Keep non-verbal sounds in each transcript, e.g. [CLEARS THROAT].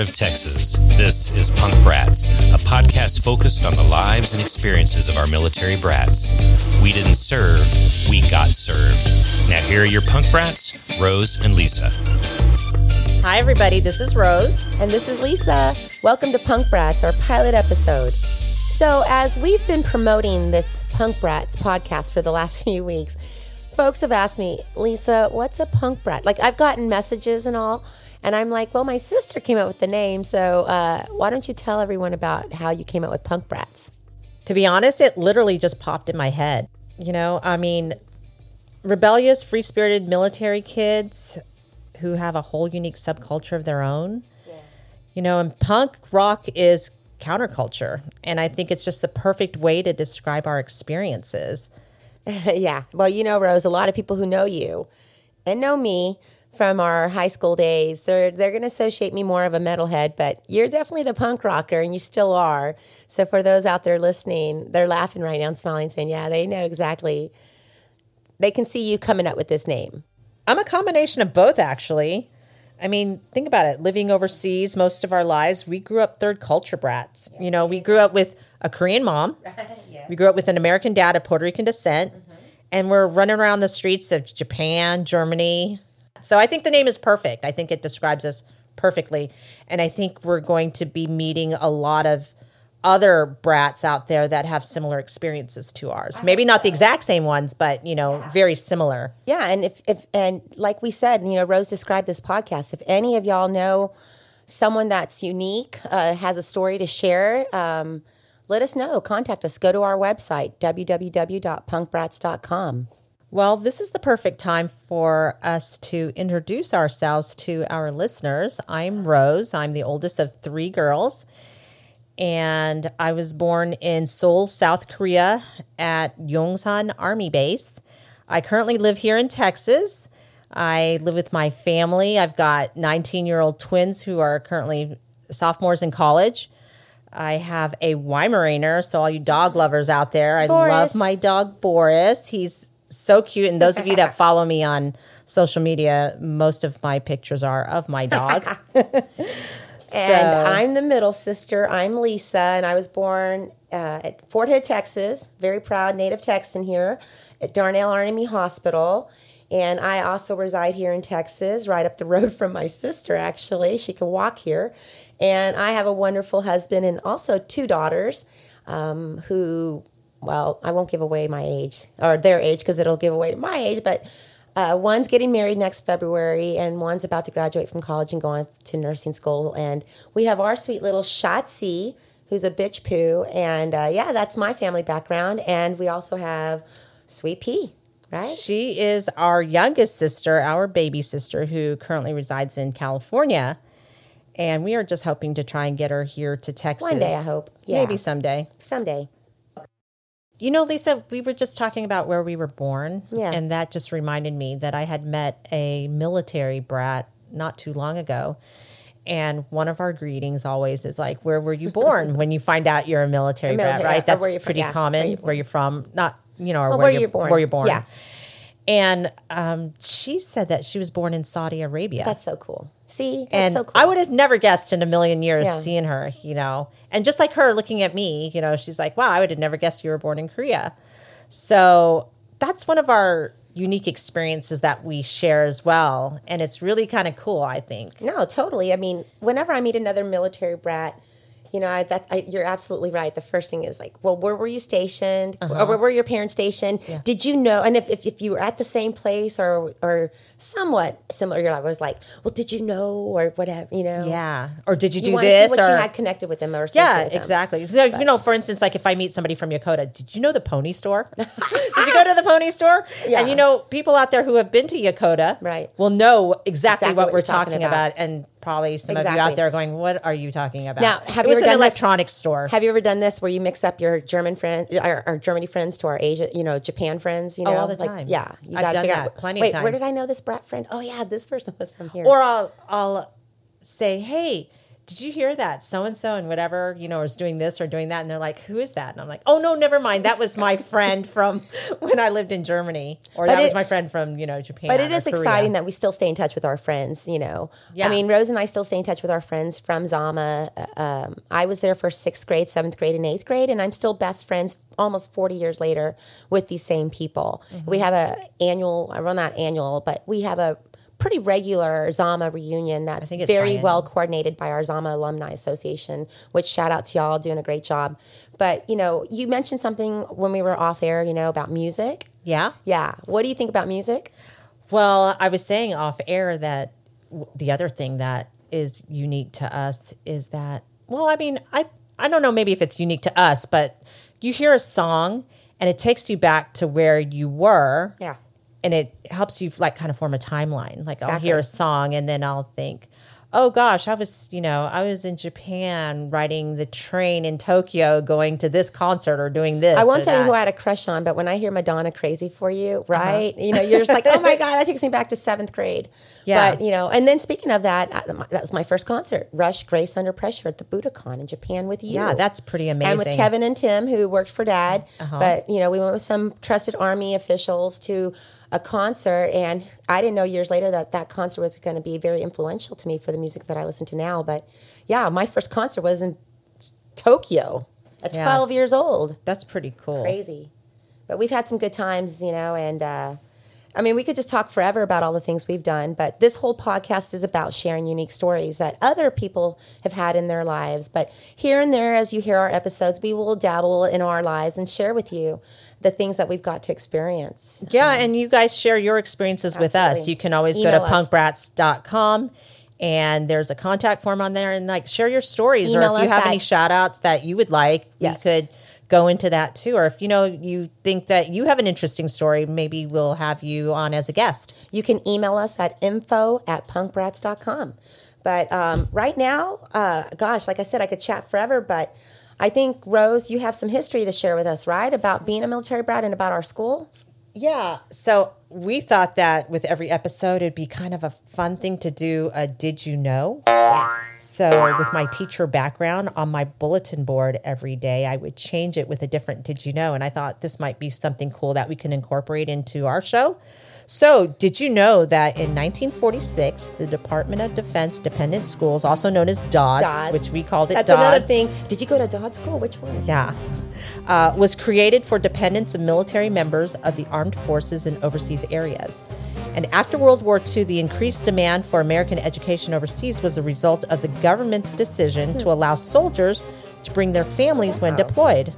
of Texas, this is Punk Brats, a podcast focused on the lives and experiences of our military brats. We didn't serve, we got served. Now, here are your Punk Brats, Rose and Lisa. Hi, everybody. This is Rose. And this is Lisa. Welcome to Punk Brats, our pilot episode. So, as we've been promoting this Punk Brats podcast for the last [LAUGHS] few weeks, folks have asked me, Lisa, what's a punk brat? Like, I've gotten messages and all, and I'm like, well, my sister came up with the name, so uh, why don't you tell everyone about how you came up with punk brats? To be honest, it literally just popped in my head. You know, I mean, rebellious, free spirited military kids who have a whole unique subculture of their own. You know, and punk rock is counterculture. And I think it's just the perfect way to describe our experiences. [LAUGHS] yeah. Well, you know, Rose, a lot of people who know you and know me from our high school days, they're they're going to associate me more of a metalhead, but you're definitely the punk rocker, and you still are. So for those out there listening, they're laughing right now and smiling, saying, "Yeah, they know exactly." They can see you coming up with this name. I'm a combination of both, actually. I mean, think about it. Living overseas most of our lives, we grew up third culture brats. You know, we grew up with a Korean mom. [LAUGHS] We grew up with an American dad of Puerto Rican descent. Mm-hmm. And we're running around the streets of Japan, Germany. So I think the name is perfect. I think it describes us perfectly. And I think we're going to be meeting a lot of other brats out there that have similar experiences to ours. Maybe not the exact same ones, but you know, very similar. Yeah, and if if and like we said, you know, Rose described this podcast. If any of y'all know someone that's unique, uh, has a story to share, um, let us know. Contact us. Go to our website www.punkbrats.com. Well, this is the perfect time for us to introduce ourselves to our listeners. I'm Rose. I'm the oldest of three girls, and I was born in Seoul, South Korea at Yongsan Army Base. I currently live here in Texas. I live with my family. I've got 19 year old twins who are currently sophomores in college. I have a Weimaraner, so all you dog lovers out there, I Boris. love my dog Boris. He's so cute. And those of you that [LAUGHS] follow me on social media, most of my pictures are of my dog. [LAUGHS] And So- I'm the middle sister. I'm Lisa, and I was born uh, at Fort Hood, Texas. Very proud native Texan here at Darnall Army Hospital. And I also reside here in Texas, right up the [LAUGHS] road from my sister, actually. She can walk here. And I have a wonderful husband and also two daughters um, who, well, I won't give away my age or their age because it'll give away my age, but uh, one's getting married next February, and one's about to graduate from college and go on to nursing school. And we have our sweet little Shotzi, who's a Bichpoo. And uh, yeah, that's my family background. And we also have Sweet Pea, right? She is our youngest sister, our baby sister, who currently resides in California. And we are just hoping to try and get her here to Texas. One day, I hope. Yeah. Maybe someday. Someday. You know, Lisa, we were just talking about where we were born. Yeah. And that just reminded me that I had met a military brat not too long ago. And one of our greetings always is like, Where were you born? [LAUGHS] when you find out you're a military, A brat, right? yeah, That's where you're from, pretty yeah, common. where you're Where you're from. Not, you know, or Well, where, where you're, you're born. Where you're born. Yeah. And um, she said that she was born in Saudi Arabia. That's so cool. See? And so cool. I would have never guessed in a million years Yeah. seeing her, you know. And just like her looking at me, you know, she's like, wow, I would have never guessed you were born in Korea. So that's one of our unique experiences that we share as well. And it's really kind of cool, I think. No, totally. I mean, whenever I meet another military brat, you know, I, that I, you're absolutely right. The first thing is like, well, where were you stationed? Or uh-huh. where were your parents stationed? Did you know? And if, if, if you were at the same place or or somewhat similar, you're was like, well, did you know or whatever, you know? Yeah. Or did you, You do this? to see what or you had connected with them or yeah, them. exactly. So, you know, for instance, like if I meet somebody from Yokota, did you know the pony store? [LAUGHS] [LAUGHS] did you go to the pony store? Yeah. And you know, people out there who have been to Yokota Right. will know exactly, Exactly what, what we're talking talking about. about. And probably some of you out there going, what are you talking about? Now, have it you was ever an done this- store. Have you ever done this where you mix up your German friends, our, our Germany friends to our Asia, you know, Japan friends? You Oh, know, all the Like, time. yeah, you I've done that out. plenty of wait, where times. did I know this brat friend? Oh yeah, this person was from here. or I'll, I'll say, hey, did you hear that so and so and whatever you know is doing this or doing that and they're like who is that and i'm like oh no never mind that was my friend from [LAUGHS] when i lived in germany or But that was my friend from you know japan But it is Korea. exciting that we still stay in touch with our friends, you know. Yeah. I mean, Rose and I still stay in touch with our friends from Zama. Uh, Um, I was there for sixth grade, seventh grade, and eighth grade, and I'm still best friends almost 40 years later with these same people. Mm-hmm. We have a annual, well, not annual, but we have a pretty regular Zama reunion that's very biannual. well coordinated by our Zama Alumni Association, which shout out to y'all doing a great job. But, you know, you mentioned something when we were off air, you know, about music. yeah Yeah. What do you think about music? Well, I was saying off air that w- the other thing that is unique to us is that, well, I mean, I, I don't know maybe if it's unique to us, but you hear a song and it takes you back to where you were. Yeah. And it helps you like kind of form a timeline. Like I'll hear a song and then I'll think, oh gosh, I was, you know, I was in Japan riding the train in Tokyo going to this concert or doing this. I won't tell you who I had a crush on, but when I hear Madonna "Crazy for You," right? You know, you're just like, "Oh my god, that takes me back to seventh grade." Yeah. But you know, and then speaking of that, that was my first concert, Rush, Grace Under Pressure at the Budokan in Japan with you. Yeah, that's pretty amazing. Uh-huh. and with Kevin and Tim, who worked for Dad. But you know, we went with some trusted Army officials to a concert, and I didn't know years later that that concert was going to be very influential to me for the music that I listen to now. But yeah, my first concert was in Tokyo at Yeah. 12 years old That's pretty cool. crazy. But we've had some good times, you know, and uh, I mean, we could just talk forever about all the things we've done, but this whole podcast is about sharing unique stories that other people have had in their lives. But here and there, as you hear our episodes, we will dabble in our lives and share with you the things that we've got to experience. Yeah, and you guys share your experiences with us. You can always Email go to us. punkbrats.com and there's a contact form on there and like share your stories Email or if you have at- any shout outs that you would like, Yes. we could go into that too. Or if you know you think that you have an interesting story, maybe we'll have you on as a guest. You can email us at info at punkbrats.com. But um, right now, uh, gosh, like I said, I could chat forever, but I think, Rose, you have some history to share with us, right? About being a military brat and about our school? Yeah. So we thought that with every episode, it'd be kind of a fun thing to do a Did You Know? So, with my teacher background on my bulletin board every day, I would change it with a different Did You Know? And I thought this might be something cool that we can incorporate into our show. So, did you know that in 1946, the Department of Defense Dependent Schools, also known as DODS, Dodds. which we called it That's DODS, another thing. Did you go to Dodd School? Which one? yeah, uh, was created for dependents of military members of the armed forces in overseas areas. And after World War II, the increased demand for American education overseas was a result of the government's decision to allow soldiers to bring their families when deployed.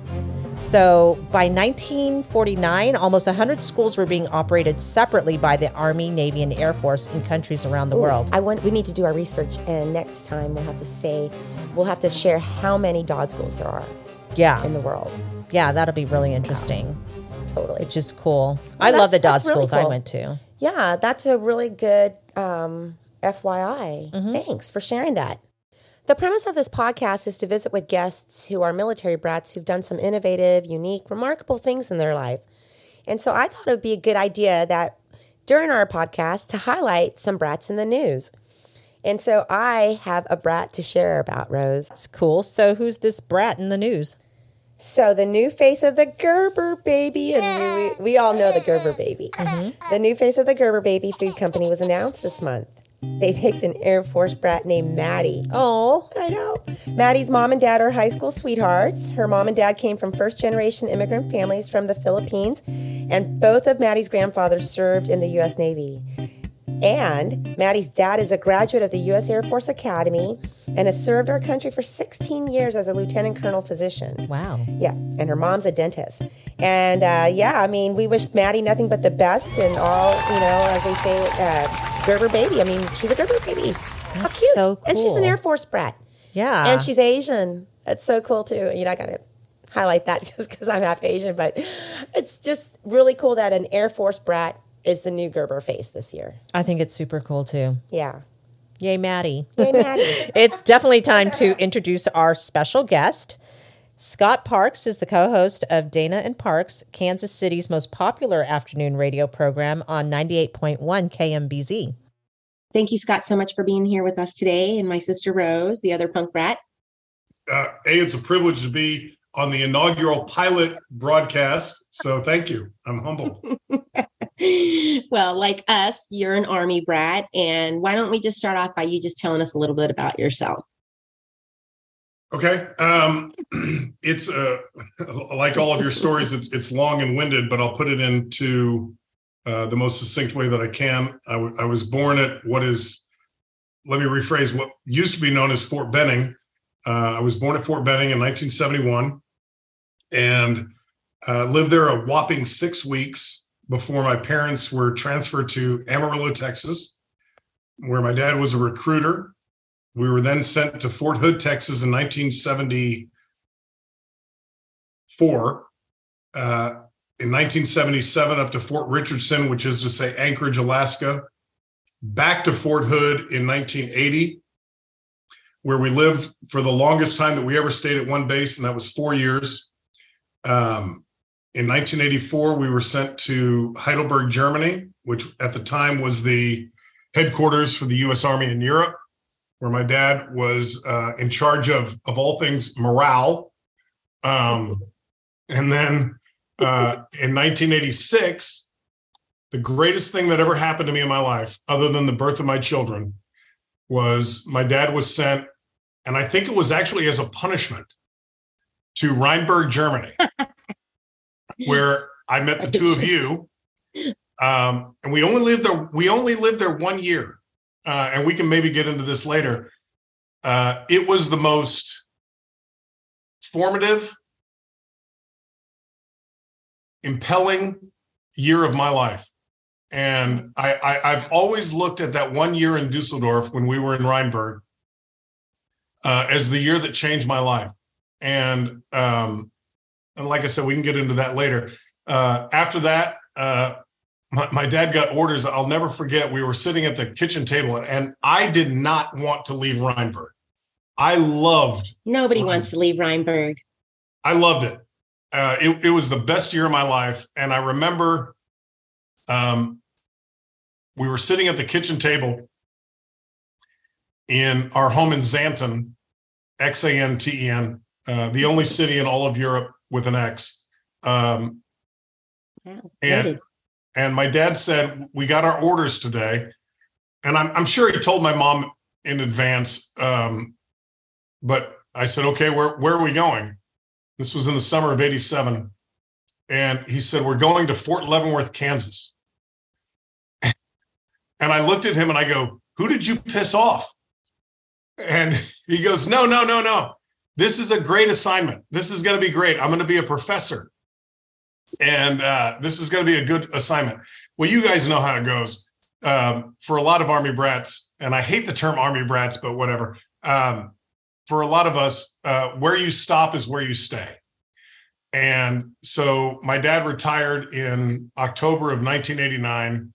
So by 1949, almost 100 schools were being operated separately by the Army, Navy, and Air Force in countries around the world. I want. We need to do our research, and next time we'll have to say, we'll have to share how many Dodd schools there are Yeah, in the world. yeah, that'll be really interesting. Totally. It's just cool. I love the that's- Dodd really schools I went to. Yeah, that's a really good um, FYI. Mm-hmm. Thanks for sharing that. The premise of this podcast is to visit with guests who are military brats who've done some innovative, unique, remarkable things in their life. And so I thought it would be a good idea that during our podcast to highlight some brats in the news. And so I have a brat to share about, Rose. It's cool. So who's this brat in the news? So the new face of the Gerber baby, and we, we all know the Gerber baby. Mm-hmm. Mm-hmm. The new face of the Gerber baby food company was announced this month. They picked an Air Force brat named Maddie. Oh, I know. Maddie's mom and dad are high school sweethearts. Her mom and dad came from first generation immigrant families from the Philippines, and both of Maddie's grandfathers served in the U.S. Navy. And Maddie's dad is a graduate of the U.S. Air Force Academy and has served our country for 16 years as a lieutenant colonel physician. wow. Yeah, and her mom's a dentist. And uh, yeah, I mean, we wish Maddie nothing but the best and all, you know, as they say, uh, Gerber baby. I mean, she's a Gerber baby. How That's cute. so And she's an. Air Force brat. Yeah. And she's Asian. That's so cool too. You know, I got to highlight that [LAUGHS] just because I'm half Asian, but it's just really cool that an Air Force brat is the new Gerber face this year. I think it's super cool too. Yeah. Yay, Maddie. Yay, Maddie. [LAUGHS] it's definitely time to introduce our special guest. Scott Parks is the co host of Dana and Parks, Kansas City's most popular afternoon radio program on 98.1 KMBZ. thank you, Scott, so much for being here with us today, and my sister Rose, the other punk brat. Uh, a, it's a privilege to be on the inaugural pilot broadcast. So thank you. I'm humbled. [LAUGHS] well, like us, you're an Army brat. And why don't we just start off by you just telling us a little bit about yourself? Okay. Um, [CLEARS THROAT] it's uh, [LAUGHS] like all of your stories, it's, it's long and winded, but I'll put it into uh, the most succinct way that I can. I, w- I was born at what is, let me rephrase, what used to be known as Fort Benning. Uh, I was born at Fort Benning in 1971 and uh, lived there a whopping six weeks before my parents were transferred to Amarillo, Texas, where my dad was a recruiter. We were then sent to Fort Hood, Texas in 1974. Uh, in 1977, up to Fort Richardson, which is to say Anchorage, Alaska. Back to Fort Hood in 1980, where we lived for the longest time that we ever stayed at one base, and that was four years. Um, in 1984, we were sent to Heidelberg, Germany, which at the time was the headquarters for the U.S. Army in Europe, where my dad was uh, in charge of, of all things morale. Um, and then uh, in 1986, the greatest thing that ever happened to me in my life, other than the birth of my children, was my dad was sent, and I think it was actually as a punishment to Rheinberg, Germany, [LAUGHS] where I met the two of you. Um, and we only lived there. We only lived there one year, uh, and we can maybe get into this later. Uh, it was the most formative, impelling year of my life, and I, I I've always looked at that one year in Dusseldorf when we were in Rheinberg uh, as the year that changed my life. And um, and like I said, we can get into that later. Uh, after that, uh, my, my dad got orders. I'll never forget. We were sitting at the kitchen table, and I did not want to leave Rheinberg. I loved. Nobody wants to leave Rheinberg. I loved it. Uh, it. It was the best year of my life, and I remember. Um, we were sitting at the kitchen table in our home in Xanten, X A N T E N, uh, the only city in all of Europe with an X. Um, Wow, and and my dad said we got our orders today, and I'm I'm sure he told my mom in advance. Um, but I said, okay, where where are we going? This was in the summer of '87, and he said we're going to Fort Leavenworth, Kansas. [LAUGHS] and I looked at him and I go, who did you piss off? And he goes, no, no, no, no. This is a great assignment. This is going to be great. I'm going to be a professor and uh, this is going to be a good assignment. Well, you guys know how it goes. Um, for a lot of army brats, and I hate the term army brats, but whatever. Um, for a lot of us, uh, where you stop is where you stay. And so my dad retired in October of 1989,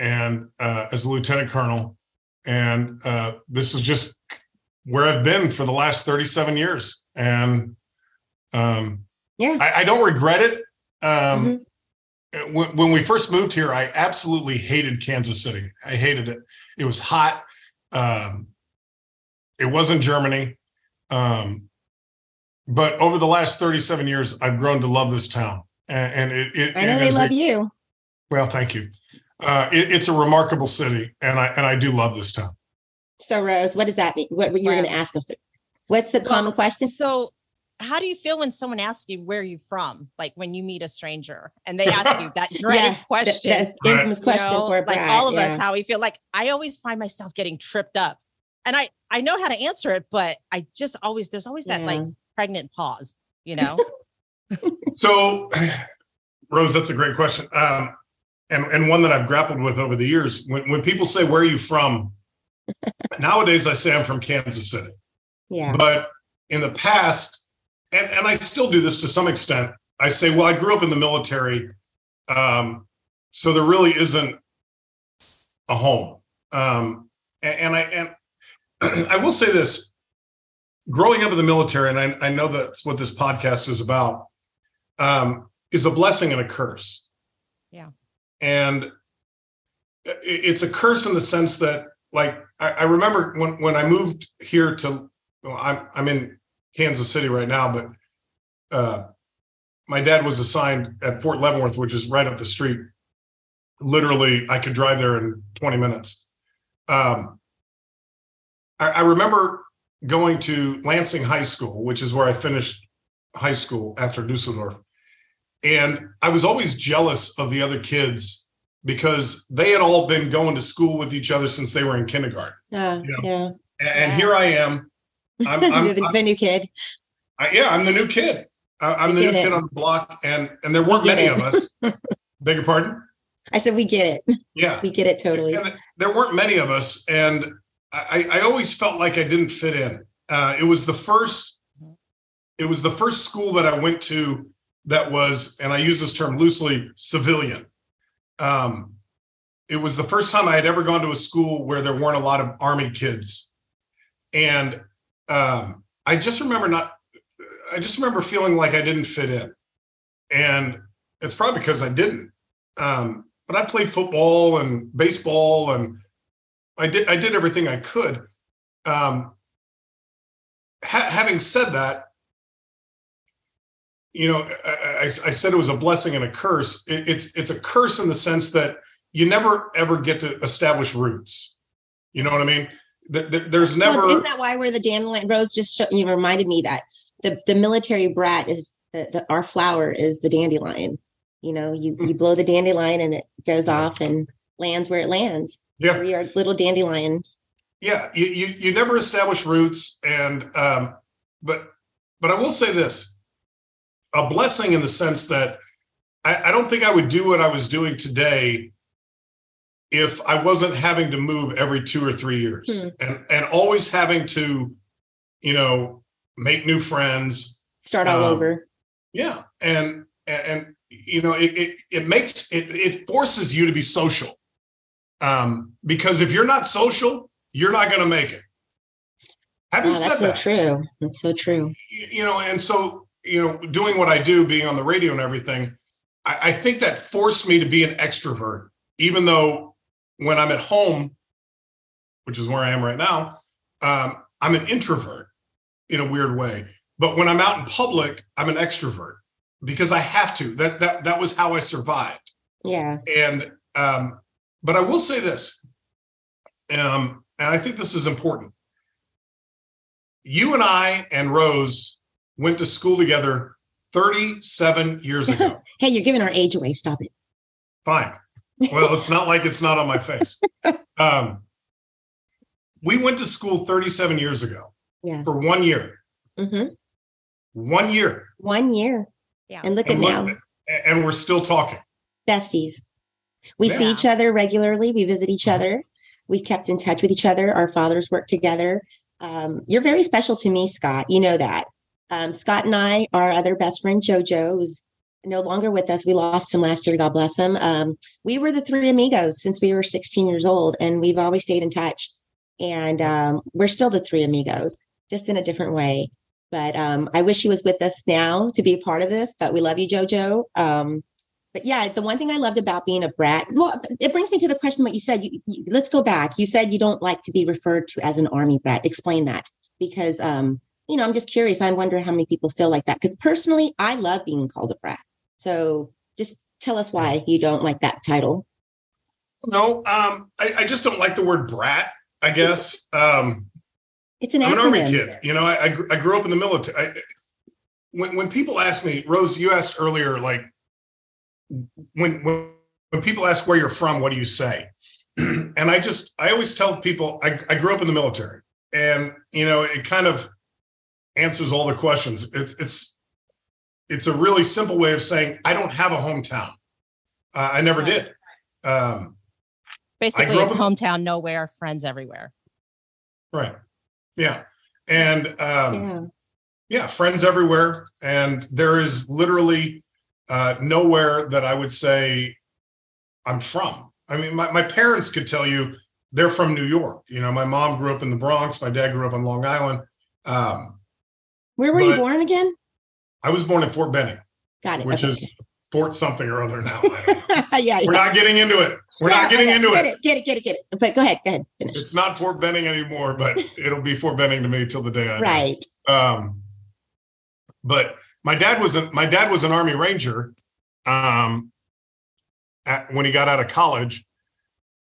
and uh, as a lieutenant colonel, and uh, this is just where I've been for the last 37 years, and um, Yeah. I, I don't regret it. Um, Mhm. when, when we first moved here, I absolutely hated Kansas City. I hated it. It was hot. Um, it wasn't Germany. Um, but over the last 37 years, I've grown to love this town. And, and it, it, I know they is a- love you. Well, thank you. Uh, it, it's a remarkable city, and I and I do love this town. So, Rose, what does that mean? What you were Wow. going to ask us? What's the common question? So, how do you feel when someone asks you where you from? Like when you meet a stranger and they ask you that [LAUGHS] dreaded Yeah, The- question. The, infamous you question know, for a like all of yeah. us, how we feel. Like I always find myself getting tripped up, and I I know how to answer it, but I just always there's always that like pregnant pause. You [LAUGHS] know, So, [SIGHS] Rose, that's a great question, um, and and one that I've grappled with over the years. When when people say where are you from, [LAUGHS] nowadays I say I'm from Kansas City. Yeah. But in the past, and, and I still do this to some extent, I say, well, I grew up in the military. Um, so there really isn't a home. Um, and, and I and [CLEARS THROAT] I will say this growing up in the military, and I, I know that's what this podcast is about, um, is a blessing and a curse. Yeah. And it's a curse in the sense that like I, remember when when I moved here to well, I'm I'm in Kansas City right now, but uh, my dad was assigned at Fort Leavenworth, which is right up the street. Literally, I could drive there in 20 minutes. Um, I, I remember going to Lansing High School, which is where I finished high school after Dusseldorf. And I was always jealous of the other kids because they had all been going to school with each other since they were in kindergarten. Uh, You know, yeah. And, and here I am. I'm, [LAUGHS] I'm, the, the new kid. I, yeah, I'm the new kid. I, I'm We the new it. kid on the block, and and there weren't We many it. of us. [LAUGHS] Beg your pardon? I said we get it. Yeah, We get it totally. and there weren't many of us, and I, I always felt like I didn't fit in. Uh, it was the first, it was the first school that I went to that was, and I use this term loosely, civilian. Um, it was the first time I had ever gone to a school where there weren't a lot of army kids, and um, I just remember not. I just remember feeling like I didn't fit in, and it's probably because I didn't. Um, but I played football and baseball, and I did I did everything I could. Um, ha- having said that, you know, I, I, said it was a blessing and a curse. It, it's it's a curse in the sense that you never ever get to establish roots. You know what I mean? Th- th- There's never. Well, isn't that why we're the dandelion? Rose just show, you reminded me that the the military brat is the, the our flower is the dandelion. You know, you you blow the dandelion and it goes off and lands where it lands. Yeah. we are little dandelions. yeah you, you you never establish roots and um but but i will say this a blessing in the sense that I, I don't think i would do what i was doing today if i wasn't having to move every two or three years Hmm. and and always having to you know make new friends Start all Um, over. yeah and and, and you know it, it it makes it it forces you to be social um because if you're not social you're not going to make it having Oh, said that's so that true. That's so true. you you know and so you know doing what i do being on the radio and everything I, I think that forced me to be an extrovert even though when i'm at home which is where i am right now um, i'm an introvert in a weird way but when i'm out in public i'm an extrovert because i have to that that that was how i survived Yeah. and um, but I will say this, um, and I think this is important. You and I and Rose went to school together 37 years [LAUGHS] ago. Hey, you're giving our age away. Stop it. Fine. Well, it's not like it's not on my face. [LAUGHS] Um, we went to school 37 years ago Yeah. for one year. hmm One year. One year. Yeah. And look at And, now, and we're still talking. besties. We see each other regularly. We visit each other. We kept in touch with each other. Our fathers work together. Um, you're very special to me, Scott. You know that. Um, Scott and I, our other best friend JoJo, who's no longer with us. We lost him last year. God bless him. Um, we were the three amigos since we were 16 years old, and we've always stayed in touch. And um, we're still the three amigos, just in a different way. But um, I wish he was with us now to be a part of this. But we love you, JoJo. Um, but yeah, the one thing I loved about being a brat, well, it brings me to the question what you said. You, you, let's go back. You said you don't like to be referred to as an army brat. Explain that because, um, you know, I'm just curious. I wonder how many people feel like that. Because personally, I love being called a brat. So just tell us why you don't like that title. No, um, I, I just don't like the word brat, I guess. Um, It's an I'm an army kid. You know, I, I, I grew up in the military. I, when when people ask me, Rose, you asked earlier, like when when when people ask where you're from, what do you say? [CLEARS THROAT] and I just I always tell people I, I grew up in the military, and you know, it kind of answers all the questions. It's it's it's a really simple way of saying I don't have a hometown. Uh, I never did. Um, Basically, it's up in- hometown nowhere, friends everywhere. right. Yeah. And um, Yeah. yeah friends everywhere and there is literally uh, nowhere that i would say i'm from i mean my, my parents could tell you they're from new york you know my mom grew up in the bronx my dad grew up on long island um, Where were you born again? i was born in fort benning Got it. which Okay. is fort something or other now I don't know. [LAUGHS] yeah. we're not getting into it We're Yeah, not getting okay, into get it. Get it, get it, get it. But go ahead, go ahead, finish. It's not Fort Benning anymore, but [LAUGHS] it'll be Fort Benning to me till the day I die. Right. Um, but my dad was a, my dad was an Army Ranger um, at, when he got out of college,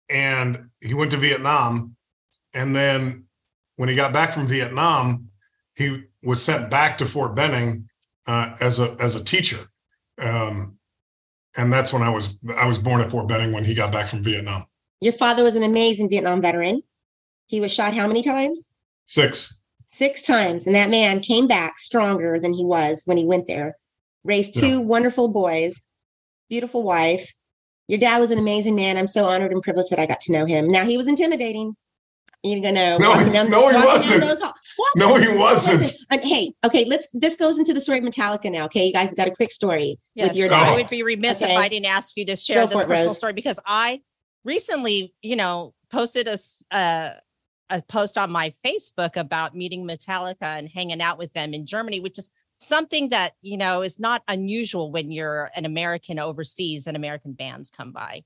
and he went to Vietnam, and then when he got back from Vietnam, he was sent back to Fort Benning uh, as a as a teacher, um, and that's when I was I was born at Fort Benning when he got back from Vietnam. Your father was an amazing Vietnam veteran. He was shot how many times? Six. Six times. And that man came back stronger than he was when he went there. Raised two wonderful boys, beautiful wife. Your dad was an amazing man. I'm so honored and privileged that I got to know him. Now he was intimidating. You're gonna No, walking he- down- no, he wasn't. those halls- No, he wasn't. halls. Hey, okay, let's this goes into the story of Metallica now. Okay, you guys got a quick story Yes, with your Oh. I would be remiss if I didn't ask you to share Go this it, personal Rose. story because I recently, you know, posted a s- uh, a post on my Facebook about meeting Metallica and hanging out with them in Germany, which is something that you know is not unusual when you're an American overseas and American bands come by.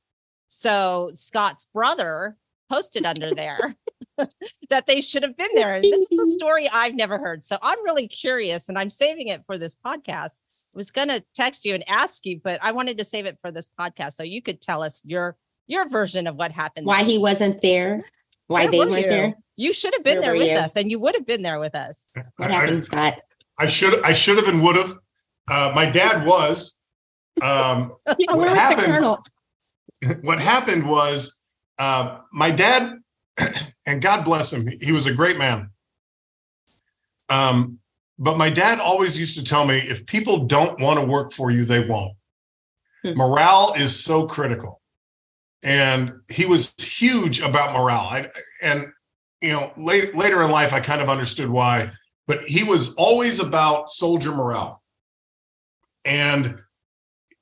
So Scott's brother posted under there [LAUGHS] that they should have been there. And this is a [LAUGHS] story I've never heard. So I'm really curious and I'm saving it for this podcast. I was going to text you and ask you, but I wanted to save it for this podcast so you could tell us your your version of what happened. Why he wasn't there? Why Where they were weren't you? there? You should have been Where there with you? us and you would have been there with us. What I- I- happened, Scott? I should I should have and would have. Uh, my dad was. Um, [LAUGHS] What where was the happened- what happened was uh, my dad, [CLEARS THROAT] and God bless him, he was a great man. Um, but my dad always used to tell me if people don't want to work for you, they won't. Hmm. Morale is so critical. And he was huge about morale. I, and, you know, late, later in life, I kind of understood why, but he was always about soldier morale. And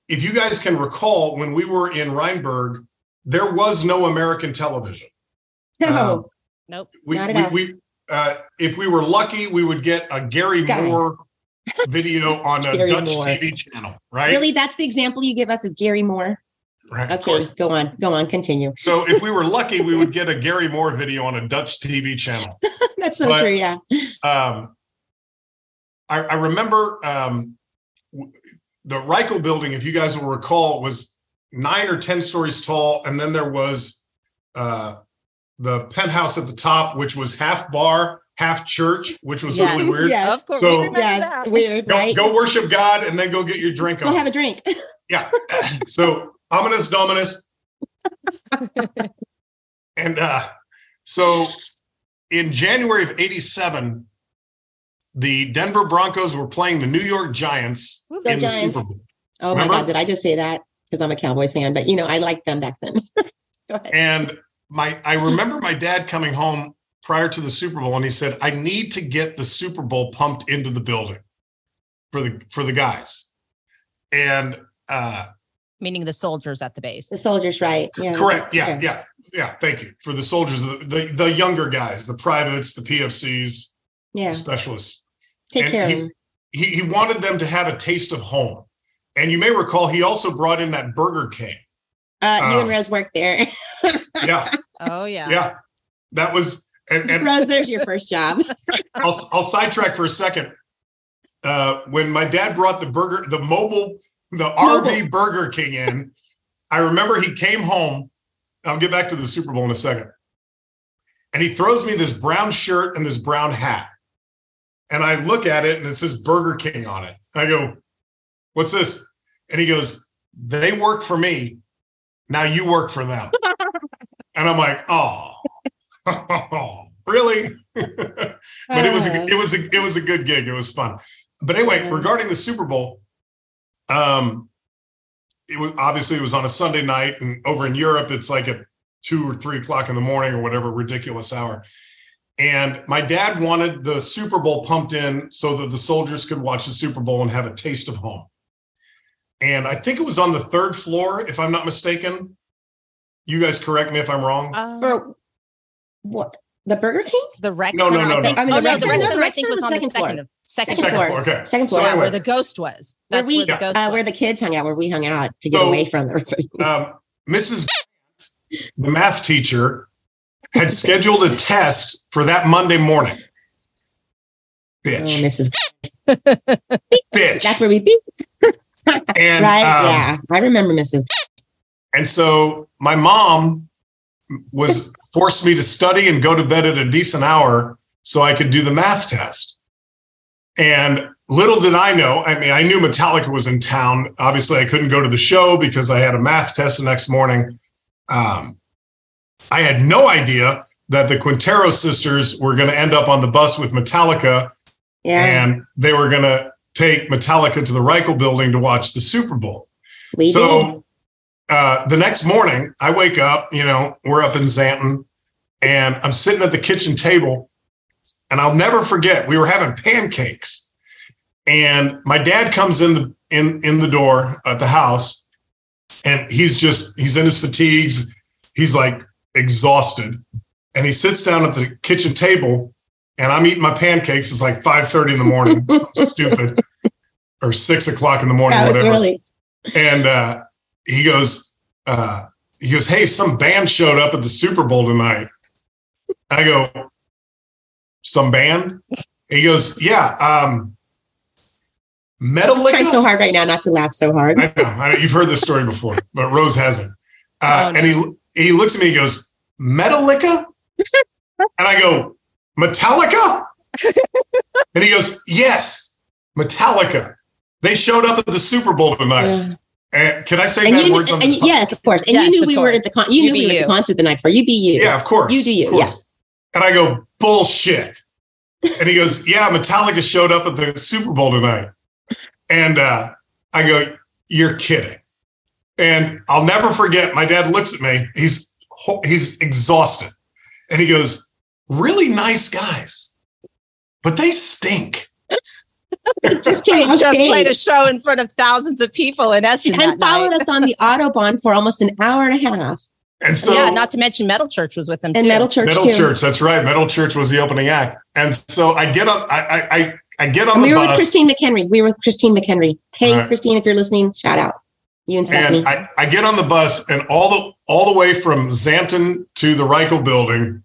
if you guys can recall, when we were in Rheinberg, there was no American television. No. Nope. We, Not at we, all. we uh, if we were lucky, we would get a Gary Sky. Moore [LAUGHS] video on a Dutch Moore. TV channel, right? Really, that's the example you give us is Gary Moore. Right. Okay, course. go on, go on, continue. So if we were lucky, we would [LAUGHS] get a Gary Moore video on a Dutch TV channel. [LAUGHS] That's so But- true. Yeah. Um, I, I remember um, w- the Reichel building, if you guys will recall, was nine or 10 stories tall. And then there was uh, the penthouse at the top, which was half bar, half church, which was Yes. really weird. Yes. Of course, So- we Yes. that. Weird, Go, right? go worship God and then go get your drink Go on. have a drink. [LAUGHS] Yeah. so ominous dominus. [LAUGHS] and uh, so in January of 87, the Denver Broncos were playing the New York Giants Go in the Super Bowl. Oh my God, did I just say that? Because I'm a Cowboys fan, but you know, I liked them back then. [LAUGHS] go ahead. And my I remember my dad coming home prior to the Super Bowl and he said, I need to get the Super Bowl pumped into the building for the for the guys. And uh Meaning the soldiers at the base. The soldiers, right? Yeah. Correct. Yeah, Okay. yeah, yeah. Thank you for the soldiers, the the, the younger guys, the privates, the PFCs, Yeah. the specialists. Take and care he- of them. He he wanted them to have a taste of home, and you may recall he also brought in that Burger King. Uh, you uh, and Rose worked there. [LAUGHS] Yeah, Oh yeah. yeah, that was. And, and Rose, there's your first job. [LAUGHS] [LAUGHS] I'll I'll sidetrack for a second. Uh, when my dad brought the burger, the mobile, the RV Burger King in, I remember he came home. I'll get back to the Super Bowl in a second. And he throws me this brown shirt and this brown hat. And I look at it and it says Burger King on it. I go, What's this? And he goes, They work for me. Now you work for them. [LAUGHS] and I'm like, Oh, [LAUGHS] really? [LAUGHS] but it was a, it was a it was a good gig. It was fun. But anyway, regarding the Super Bowl, um, it was obviously it was on a Sunday night, and over in Europe, it's like at two or three o'clock in the morning or whatever ridiculous hour. And my dad wanted the Super Bowl pumped in so that the soldiers could watch the Super Bowl and have a taste of home. And I think it was on the third floor, if I'm not mistaken. You guys correct me if I'm wrong. Uh, For what? The Burger King? the Rex No, no, Center, no, I think. no. I mean, oh, the no, Rex the Center- Rex I Rex think was was on the second floor. second, second, Second floor. floor. Okay. Second So floor. Yeah, anyway, where the ghost was. Where we, where the ghost uh, where the kids hung out, where we hung out to get So- away from everybody. [LAUGHS] um, Mrs. the math teacher had scheduled a test for that Monday morning. Oh, Bitch. Mrs. Bitch. That's where we be. And right? um, yeah. I remember Mrs. and so my mom was forced me to study and go to bed at a decent hour so I could do the math test. And little did I know, I mean, I knew Metallica was in town. Obviously, I couldn't go to the show because I had a math test the next morning. Um, I had no idea that the Quintero sisters were going to end up on the bus with Metallica Yeah. and they were going to take Metallica to the Reichel building to watch the Super Bowl we so uh, the next morning, I wake up, you know, we're up in Xanten, and I'm sitting at the kitchen table, and I'll never forget, we were having pancakes. And my dad comes in the in in the door at the house, and he's just he's in his fatigues, he's like exhausted. And he sits down at the kitchen table, and I'm eating my pancakes. It's like 5:30 in the morning, [LAUGHS] stupid, or six o'clock in the morning, whatever early. and uh, he goes, uh, he goes, hey, some band showed up at the Super Bowl tonight. I go, some band? He goes, yeah, um, Metallica. Trying so hard right now not to laugh so hard. I know, I know you've heard this story before, [LAUGHS] but Rose hasn't. Uh, Oh, no. And he he looks at me, he goes, Metallica? [LAUGHS] and I go, Metallica? [LAUGHS] and he goes, yes, Metallica. They showed up at the Super Bowl tonight. Yeah. And can I say And bad you, words on and this? yes, of course. And Yes, you knew of we were at the con- you, You knew we be were at the concert the night before. You be you. Yeah, of course. You do you, of course. And I go, bullshit. And he goes, yeah, Metallica showed up at the Super Bowl tonight. And uh, I go, you're kidding. And I'll never forget, my dad looks at me. He's he's exhausted. And he goes, really nice guys, but they stink. Just came He off just played a show in front of thousands of people in Essen that and followed night. us on the Autobahn for almost an hour and a half. And so yeah, not to mention Metal Church was with them And too. Metal Church Metal too. Church, that's right. Metal Church was the opening act. And so I get up, I I I, I get on And the we were with. Christine McHenry. We were with Christine McHenry. Hey, Right. Christine, if you're listening, shout out. You and Stephanie. and I, I get on the bus and all the all the way from Xanten to the Reichel building,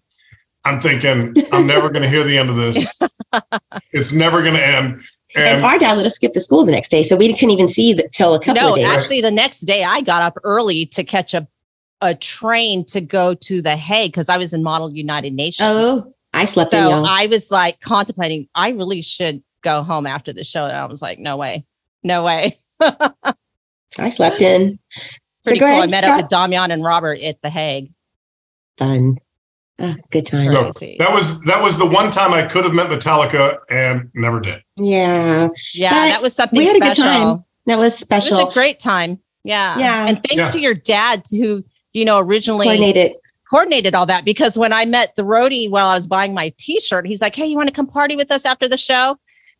I'm thinking, I'm never gonna hear the end of this. [LAUGHS] it's never gonna end. And, And our dad let us skip the school the next day, so we couldn't even see the, till a couple no, of days. actually, the next day I got up early to catch a a train to go to the Hague because I was in Model United Nations. oh, I slept in, so y'all. I was like contemplating. I really should go home after the show, and I was like, no way, no way. [LAUGHS] I slept in. So Pretty go cool. I met Scott. up with Damian and Robert at the Hague. Fun. Ah, good time. No. That was that was the one time I could have met Metallica and never did. Yeah, Yeah, But that was something we had a good time. that was special. It was a great time. Yeah. Yeah. And thanks Yeah. to your dad who, you know, originally Coordinated. coordinated all that because when I met the roadie while I was buying my t-shirt, he's like, Hey, you want to come party with us after the show?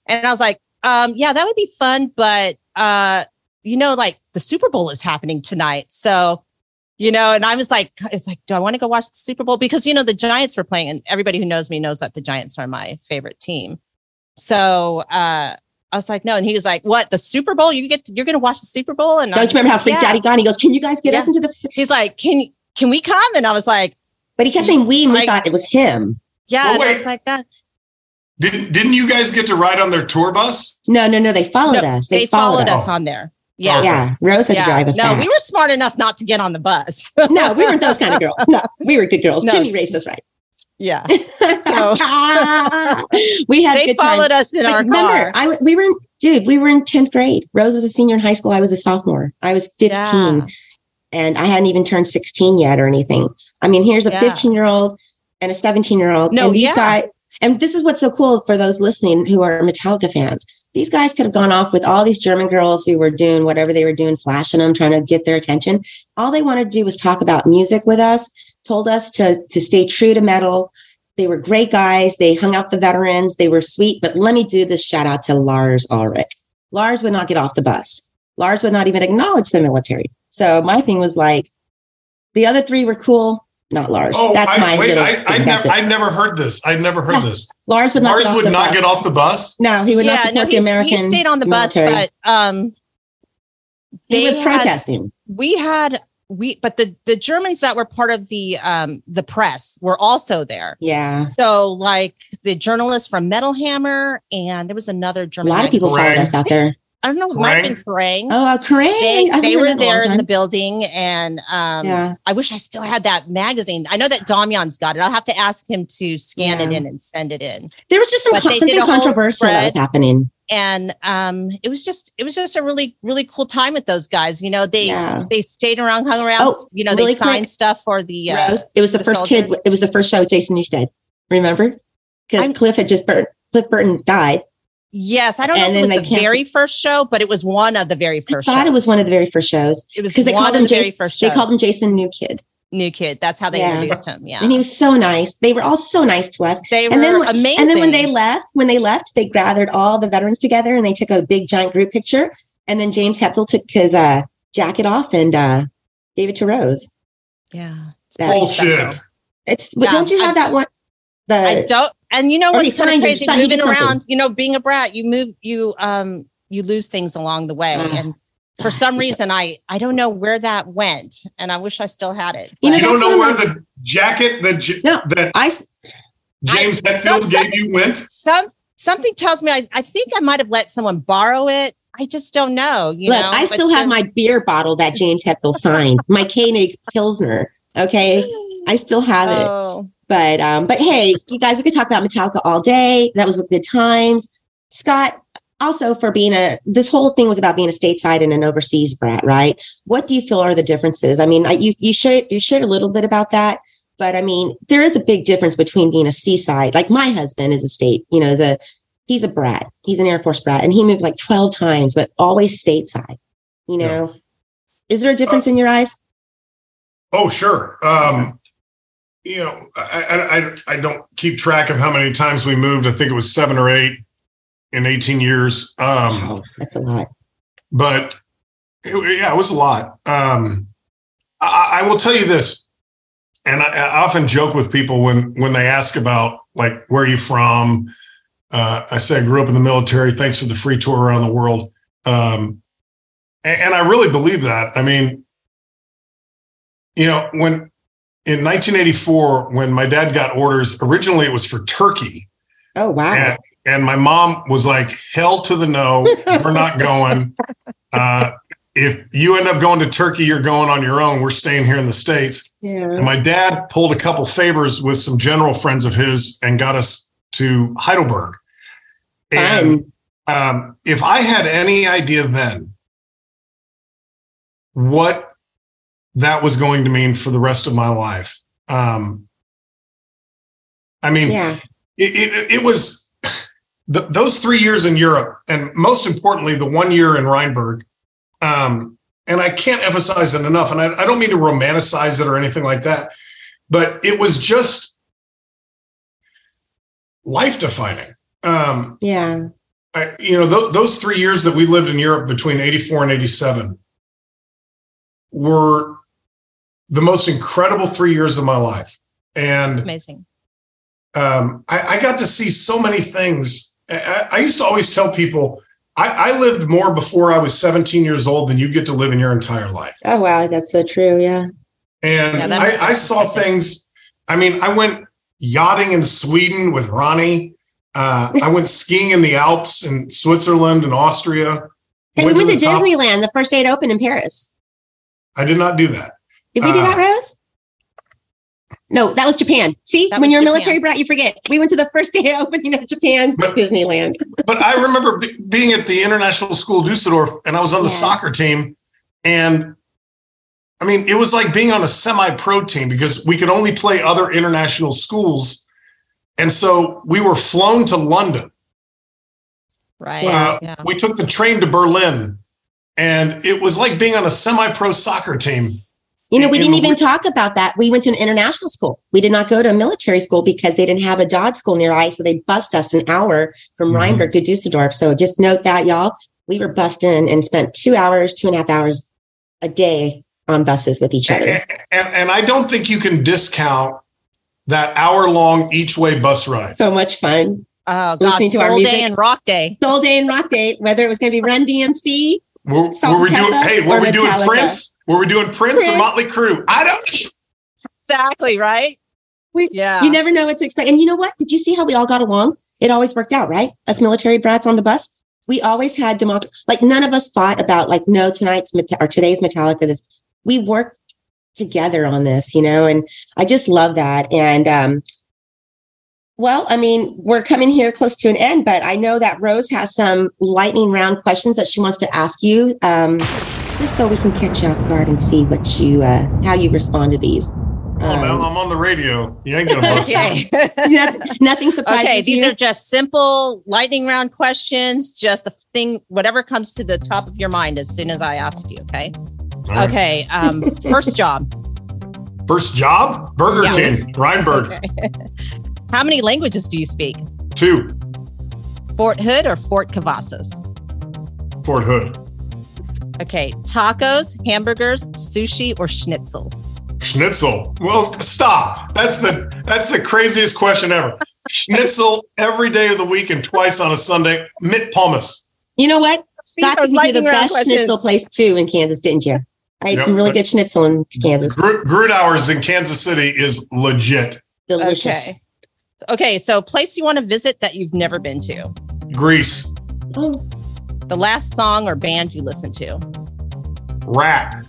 And I was like, um, yeah, that would be fun. But uh, you know, like the Super Bowl is happening tonight. So, you know, and I was like, it's like, do I want to go watch the Super Bowl? Because you know, the Giants were playing, and everybody who knows me knows that the Giants are my favorite team. So uh I was like, no. And he was like, what? The Super Bowl? You get you're gonna watch the Super Bowl? And I Don't was you remember how like, freaked yeah. out he got? He goes, "Can you guys get us into the?" He's like, can can we come? And I was like, But he kept saying "we," and we Like- thought it was him. yeah. Well, and I wait. like, that. Didn't didn't you guys get to ride on their tour bus? No, no, no. They followed No, us. They, followed, us us. on there. Yeah. Yeah, Rose had Yeah. to drive us no, back. we were smart enough not to get on the bus. [LAUGHS] no, we weren't those kind of girls. No, we were good girls. No. Jimmy raised us right. yeah. [LAUGHS] [LAUGHS] we had They good time. followed us in But our remember, car. I w- we were in, dude. We were in tenth grade. Rose was a senior in high school. I was a sophomore. I was fifteen, Yeah. and I hadn't even turned sixteen yet or anything. I mean, here's a Yeah. fifteen year old and a seventeen year old. No, and these yeah. guys. And this is what's so cool for those listening who are Metallica fans. These guys could have gone off with all these German girls who were doing whatever they were doing, flashing them, trying to get their attention. All they wanted to do was talk about music with us. Told us to to stay true to metal. They were great guys. They hung out the veterans. They were sweet. But let me do this shout out to Lars Ulrich. Lars would not get off the bus. Lars would not even acknowledge the military. So my thing was like, the other three were cool. Not Lars. Oh, That's I, my wait, little. I, thing. I That's never. I'd never heard this. I've never heard Yeah. this. Lars would not. Lars get off would the not bus. get off the bus. No, he would not support the American. he stayed on the military. bus, but um, he they was had- protesting. we had we but the the Germans that were part of the um the press were also there. Yeah. So like the journalists from Metal Hammer and there was another German. A lot of people Kerrang. followed us out there. I don't know, it might have been Kerrang. Oh, Kerrang! they, they were that in a there in the building and um Yeah. I wish I still had that magazine. I know that Damian's got it. I'll have to ask him to scan it in and send it in. There was just some But con- something controversial that was happening. And um it was just it was just a really really cool time with those guys. You know, they Yeah. they stayed around, hung around, Oh, you know, really they signed quick. stuff for the uh, Rose, it was the, the first kid. It was the first show with Jason Newsted. Remember? Because Cliff had just burnt. Cliff Burton died. Yes, I don't know if it was the they very first show, but it was one of the very first. I first. thought it was one of the very first shows. It was 'cause they called of him the very Jason- first They called him Jason New Kid, New Kid. That's how they Yeah. introduced him. Yeah, and he was so nice. They were all so nice to us. they were and then, amazing. And then when they left, when they left, they gathered all the veterans together and they took a big giant group picture. And then James Hetfield took his uh, jacket off and uh, gave it to Rose. yeah, it's That- pretty Bullshit. special. It's but Yeah, don't you I- have that one? The I don't. And you know Or what's kind of signed it, crazy? he Moving did something. around, you know, being a brat, you move, you um, you lose things along the way. Ah, and for God, some reason, I I don't know where that went, and I wish I still had it. You know, You don't know where of the jacket that J- No. that I James I- some- gave you went? some something tells me I, I think I might have let someone borrow it. I just don't know. You look. know, I But still have then- my beer bottle that James Hetfield signed. my Koenig Pilsner. Okay, I still have it. Oh, But um, but hey, you guys, we could talk about Metallica all day. That was good times. Scott, also for being a this whole thing was about being a stateside and an overseas brat, right? What do you feel are the differences? I mean, I, you you shared you shared a little bit about that, but I mean, there is a big difference between being a seaside. Like my husband is a state, you know, is a he's a brat. He's an Air Force brat, and he moved like twelve times, but always stateside. You know, is there a difference in your eyes? Oh, sure. Um, you know, I, I I don't keep track of how many times we moved. I think it was seven or eight in 18 years. Um, Oh, that's a lot. but it, yeah, it was a lot. Um, I, I will tell you this, and I, I often joke with people when when they ask about like where are you from. Uh, I say I grew up in the military. Thanks for the free tour around the world. Um, and, and I really believe that. I mean, you know, when in 1984, when my dad got orders, originally it was for Turkey. Oh wow. And, and my mom was like, hell to the no, we're not going. [LAUGHS] Uh, if you end up going to Turkey, you're going on your own. We're staying here in the States. Yeah. And my dad pulled a couple favors with some general friends of his and got us to Heidelberg. And um, if I had any idea then what that was going to mean for the rest of my life, um, I mean, Yeah. it, it, it was the, those three years in Europe, and most importantly, the one year in Rheinberg. Um, and I can't emphasize it enough. And I, I don't mean to romanticize it or anything like that, but it was just life defining. Um, Yeah. I, you know, th- those three years that we lived in Europe between 84 and 87 were the most incredible three years of my life. And it's amazing. um, I, I got to see so many things. I, I used to always tell people, I, I lived more before I was 17 years old than you get to live in your entire life. Oh wow, that's so true. Yeah. Yeah, And that was I, I saw things. I mean, I went yachting in Sweden with Ronnie. Uh, I went [LAUGHS] skiing in the Alps in Switzerland and Austria. Hey, we went to the top- Disneyland the first day it opened in Paris. I did not do that. Did we do Uh, that, Rose? No, that was Japan. See, when you're a Japan. military brat, you forget. We went to the first [LAUGHS] day opening of Japan's But- Disneyland. but I remember be- being at the International School Dusseldorf and I was on the Yeah. soccer team. And I mean, it was like being on a semi pro team because we could only play other international schools. And so we were flown to London. Right. Yeah. yeah. We took the train to Berlin. And it was like being on a semi pro soccer team. You know, we In didn't even wi- talk about that. We went to an international school. We did not go to a military school because they didn't have a DoDDS school nearby. So they bussed us an hour from Mhm. Rheinberg to Dusseldorf. So just note that, y'all. We were bussed in and spent two hours, two and a half hours a day on buses with each other. And, [LAUGHS] and, and I don't think you can discount that hour long each way bus ride. So much fun. Oh gosh, Listening to our music. Day and Rock Day. Soul Day and Rock Day, whether it was going to be Run DMC Were, were we doing? Pepper Hey, were or we doing Metallica? Prince? Were we doing Prince, or Motley Crue? I don't. Exactly, right? We- yeah. You never know what to expect. And you know what? Did you see how we all got along? It always worked out, right? Us military brats on the bus. We always had democracy. Like none of us fought about like, no, tonight's Meta- or today's Metallica. This we worked together on this, you know, and I just love that. And um, well, I mean, we're coming here close to an end, but I know that Rose has some lightning round questions that she wants to ask you, um, just so we can catch you off guard and see what you uh, how you respond to these. Oh, man, Um, I'm on the radio. You ain't gonna bust me. [LAUGHS] okay. nothing, nothing surprises okay, these you. are just simple lightning round questions. Just the thing, whatever comes to the top of your mind as soon as I ask you. Okay. All right. Okay. Um, first job. First job, Burger Yeah. King, Rheinberg. Okay. [LAUGHS] How many languages do you speak? Two, Fort Hood or Fort Cavazos? Fort Hood. Okay. Tacos, hamburgers, sushi, or schnitzel? Schnitzel. Well, stop. That's the that's the craziest question ever. Schnitzel every day of the week and twice on a Sunday. mit Pommes. You know what? Scott those took you to the best schnitzel place too in Kansas, didn't you? I ate Yep, some really good schnitzel in Kansas. Gr- Grünauer's in Kansas City is legit. Delicious. Okay. Okay. So, place you want to visit that you've never been to? Greece. Oh, The last song or band you listened to? Ratt.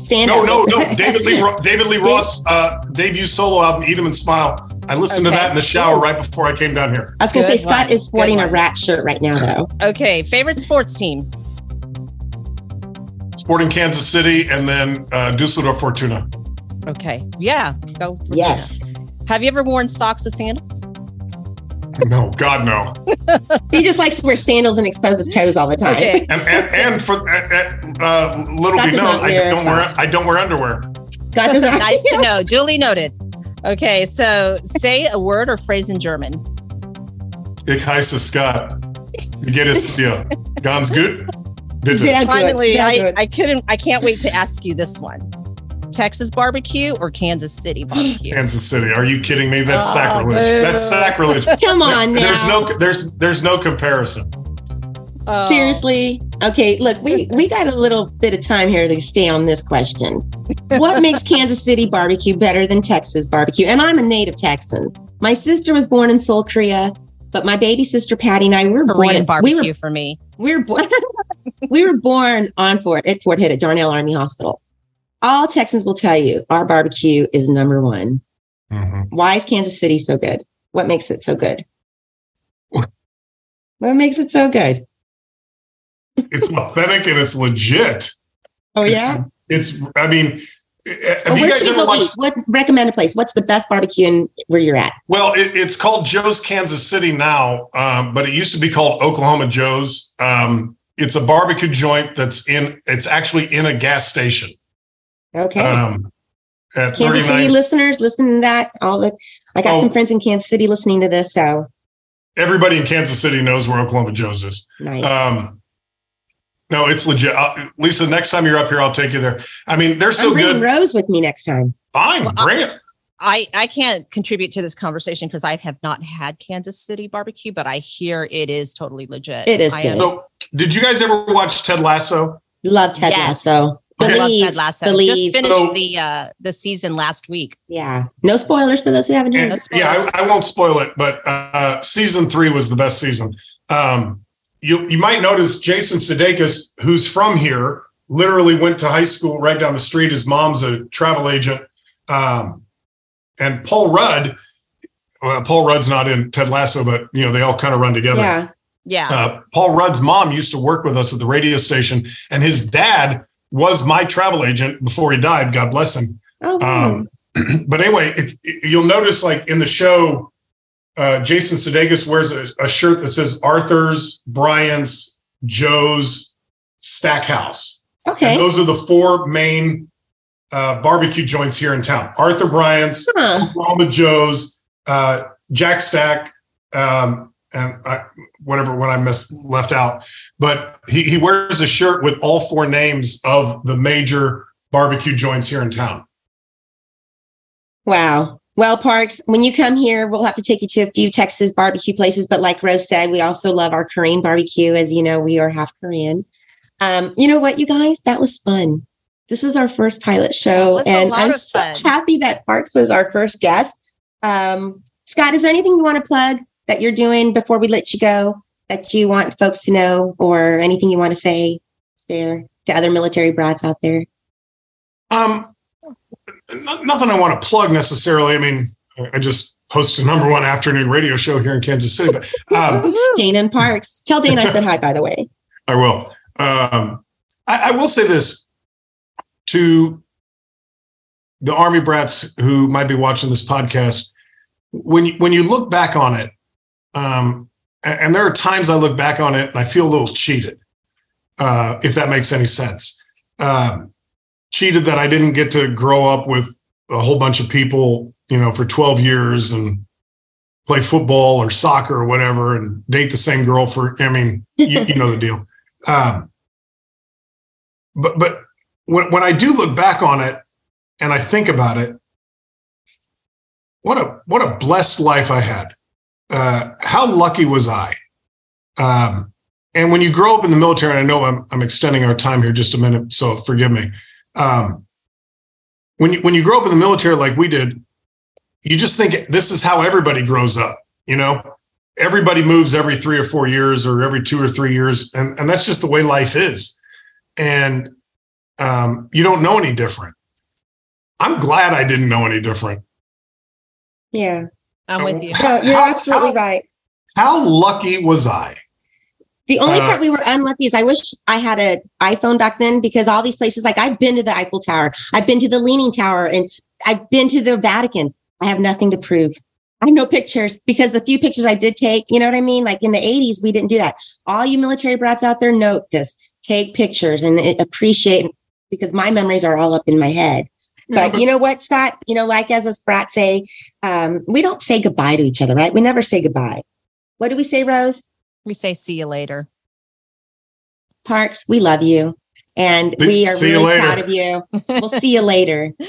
stand No, up. no, no. [LAUGHS] David Lee Ro- David Lee Roth uh, debut solo album, Eat 'em and Smile. I listened to that in the shower right before I came down here. I was going to say Scott one. is sporting a Ratt shirt right now, though. Okay. Favorite sports team? Sporting Kansas City and then uh, Dusseldorf Fortuna. Okay. Yeah. Go. for Yes, it. Have you ever worn socks with sandals? No, God no. [LAUGHS] he just likes to wear sandals and expose his toes all the time. Okay. And and, and for uh, uh, little Scott be known, I don't wear. I don't wear underwear. God does not. [LAUGHS] nice to know. Duly noted. Okay. So, say a word or phrase in German. Ich heiße Scott. Wie geht es dir? Ganz gut? Bitte. Finally, I. I couldn't. I can't wait to ask you this one. Texas barbecue or Kansas City barbecue? Kansas City. Are you kidding me? That's Oh, sacrilege. boo. That's sacrilege. Come on now. There's no there's there's no comparison. Oh. Seriously? Okay, look, we we got a little bit of time here to stay on this question. What [LAUGHS] makes Kansas City barbecue better than Texas barbecue? And I'm a native Texan. My sister was born in Seoul, Korea, but my baby sister Patty and I we were born Korean at- barbecue we were for me. we were born [LAUGHS] we were born on Fort at Fort Hood at Darnall Army Hospital. All Texans will tell you our barbecue is number one. Why is Kansas City so good? What makes it so good? What makes it so good? It's authentic and it's legit. Oh It's- yeah. It's I mean eh, have Well, you where guys should ever you go watched What recommend a place? What's the best barbecue in where you're at? Well, it, it's called Joe's Kansas City now, um, but it used to be called Oklahoma Joe's. Um, it's a barbecue joint that's in. It's actually in a gas station. Okay. Um, at Kansas City listeners, listen to that. All the I got Oh. some friends in Kansas City listening to this, so Everybody in Kansas City knows where Oklahoma Joe's is. nice. Um, no, it's legit. i Lisa, next time you're up here, I'll take you there. I mean, they're so I'm good. Rose with me next time. Fine, Well, bring it. I I can't contribute to this conversation because I have not had Kansas City barbecue, but I hear it is totally legit. It is I good. So, did you guys ever watch Ted Lasso? Love Ted Yes. Lasso. I love Believe, Ted Lasso. believe. Just finished So- the uh the season last week. Yeah. No spoilers for those who haven't heard. And, spoilers. yeah, I, I won't spoil it, but uh, season three was the best season. Um, you you might notice Jason Sudeikis, who's from here, literally went to high school right down the street. His mom's a travel agent, um, and Paul Rudd. Well, Paul Rudd's not in Ted Lasso, but you know they all kind of run together. Yeah. Yeah. Uh, Paul Rudd's mom used to work with us at the radio station, and his dad was my travel agent before he died. God bless him. Oh, wow. Um, [CLEARS THROAT] but anyway, if, you'll notice, like in the show, uh, Jason Sudeikis wears a, a shirt that says Arthur's, Brian's, Joe's Stackhouse. And okay. those are the four main uh, barbecue joints here in town: Arthur Bryant's, Huh. Oklahoma Joe's, uh, Jack Stack, um, and I, whatever one I missed left out. But he, he wears a shirt with all four names of the major barbecue joints here in town. Wow. Well, Parks, when you come here, we'll have to take you to a few Texas barbecue places. But like Rose said, we also love our Korean barbecue. As you know, we are half Korean. Um, you know what, you guys? That was fun. This was our first pilot show, and I'm so happy that Parks was our first guest. Um, Scott, is there anything you want to plug that you're doing before we let you go that you want folks to know, or anything you want to say there to other military brats out there? Um, nothing I want to plug necessarily. I mean, I just host a number one afternoon radio show here in Kansas City. But um, [LAUGHS] Dana and Parks, tell Dana I said hi. By the way, I will. Um, I, I will say this to the Army brats who might be watching this podcast. When you, when you look back on it, um, and there are times I look back on it and I feel a little cheated, uh, if that makes any sense. Um, cheated that I didn't get to grow up with a whole bunch of people, you know, for 12 years and play football or soccer or whatever and date the same girl for, I mean, you, you know the deal. [LAUGHS] Um, but, but when, when I do look back on it and I think about it, what a, what a blessed life I had. Uh, how lucky was I? Um, and when you grow up in the military, and I know I'm, I'm extending our time here just a minute, so forgive me. Um, when you when you grow up in the military like we did, you just think this is how everybody grows up. You know, everybody moves every three or four years or every two or three years, and and that's just the way life is. And um, you don't know any different. I'm glad I didn't know any different. Yeah, I'm with you. How, you're how, absolutely how, right. How lucky was I? The only uh, part we were unlucky is I wish I had an iPhone back then because all these places, like I've been to the Eiffel Tower, I've been to the Leaning Tower, and I've been to the Vatican. I have nothing to prove. I know pictures because the few pictures I did take, you know what I mean? Like in the 80s, we didn't do that. All you military brats out there, note this take pictures and appreciate because my memories are all up in my head. But you know what, Scott? You know, like as us brats say, um, we don't say goodbye to each other, right? We never say goodbye. What do we say, Rose? We say see you later. Parks, we love you. And we are really proud of you. We'll see you later. [LAUGHS]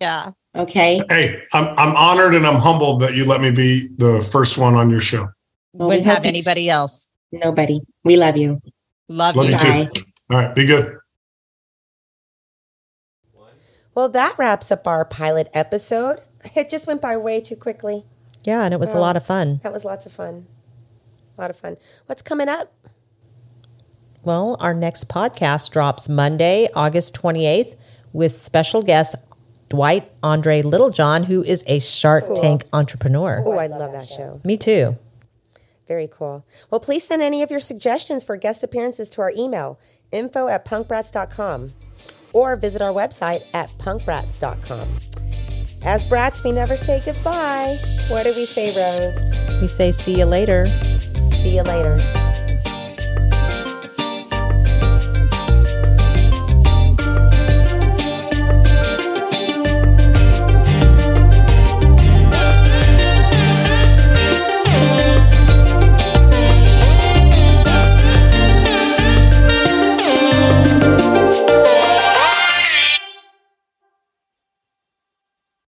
Yeah. Okay. Hey, I'm I'm honored and I'm humbled that you let me be the first one on your show. Well, Wouldn't have anybody else. Nobody. We love you. Love, love you. you too. All right. Be good. Well, that wraps up our pilot episode. It just went by way too quickly. Yeah, and it was a lot of fun. That was lots of fun. A lot of fun. What's coming up? Well, our next podcast drops Monday, August 28th, with special guest Dwight Andre Littlejohn, who is a Shark cool. Tank entrepreneur. Oh, I love that show. Me too. Very cool. Well, please send any of your suggestions for guest appearances to our email, info at punkbrats.com, or visit our website at punkbrats.com. As brats, we never say goodbye. What do we say, Rose? We say, see you later. See you later.